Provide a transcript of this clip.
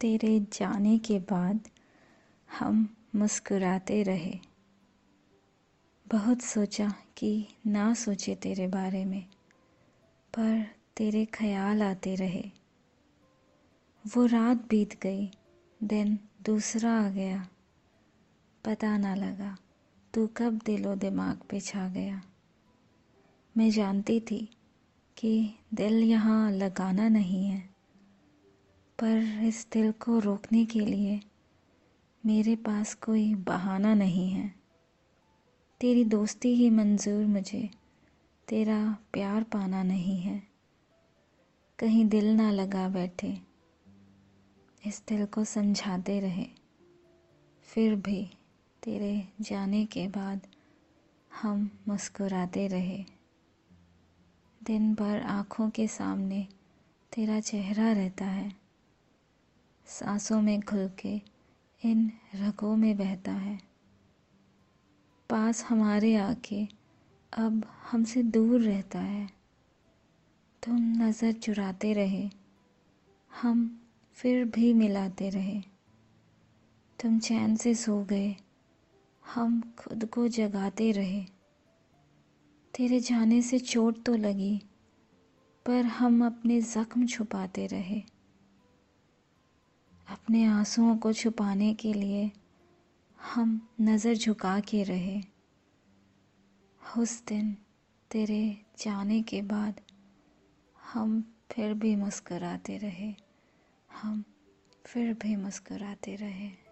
तेरे जाने के बाद हम मुस्कुराते रहे। बहुत सोचा कि ना सोचे तेरे बारे में, पर तेरे ख्याल आते रहे। वो रात बीत गई, दिन दूसरा आ गया। पता ना लगा तू कब दिलो दिमाग पे छा गया। मैं जानती थी कि दिल यहाँ लगाना नहीं है। पर इस दिल को रोकने के लिए मेरे पास कोई बहाना नहीं है। तेरी दोस्ती ही मंजूर मुझे। तेरा प्यार पाना नहीं है। कहीं दिल ना लगा बैठे। इस दिल को समझाते रहे। फिर भी तेरे जाने के बाद हम मुस्कुराते रहे। दिन भर आँखों के सामने तेरा चेहरा रहता है। सांसों में खुल के इन रगों में बहता है। पास हमारे आके अब हमसे दूर रहता है। तुम नज़र चुराते रहे, हम फिर भी मिलाते रहे। तुम चैन से सो गए, हम खुद को जगाते रहे। तेरे जाने से चोट तो लगी, पर हम अपने ज़ख्म छुपाते रहे। अपने आंसुओं को छुपाने के लिए हम नज़र झुका के रहे। उस दिन तेरे जाने के बाद हम फिर भी मुस्कराते रहे। हम फिर भी मुस्कराते रहे।